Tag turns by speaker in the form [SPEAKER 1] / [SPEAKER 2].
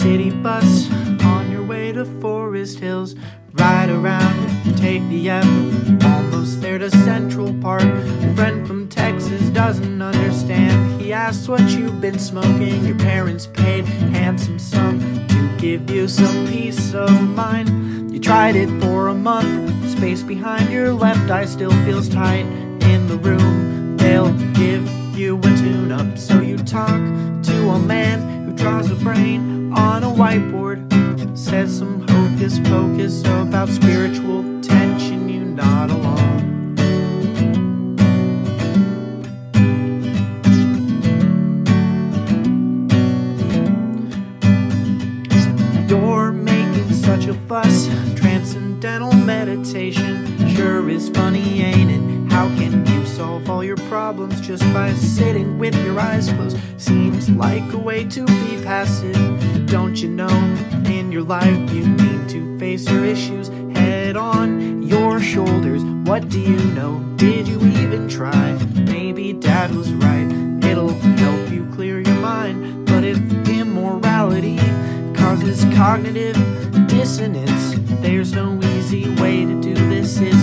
[SPEAKER 1] city bus on your way to Forest Hills. Ride around, take the M, almost there to Central Park. Your friend from Texas doesn't understand. He asks what you've been smoking. Your parents paid handsome sum to give you some peace of mind. You tried it for a month. The space behind your left eye still feels tight. In the room, they'll give you a tune-up. So whiteboard. Says some hocus pocus about spiritual tension. You're not alone. You're making such a fuss. Transcendental meditation sure is funny, ain't it? How can you solve all your problems just by sitting with your eyes closed? Seems like a way to be passive. Don't you know? In your life, you need to face your issues head on your shoulders. What do you know? Did you even try? Maybe dad was right. It'll help you clear your mind. But if immorality causes cognitive dissonance, there's no easy way to do this, is there?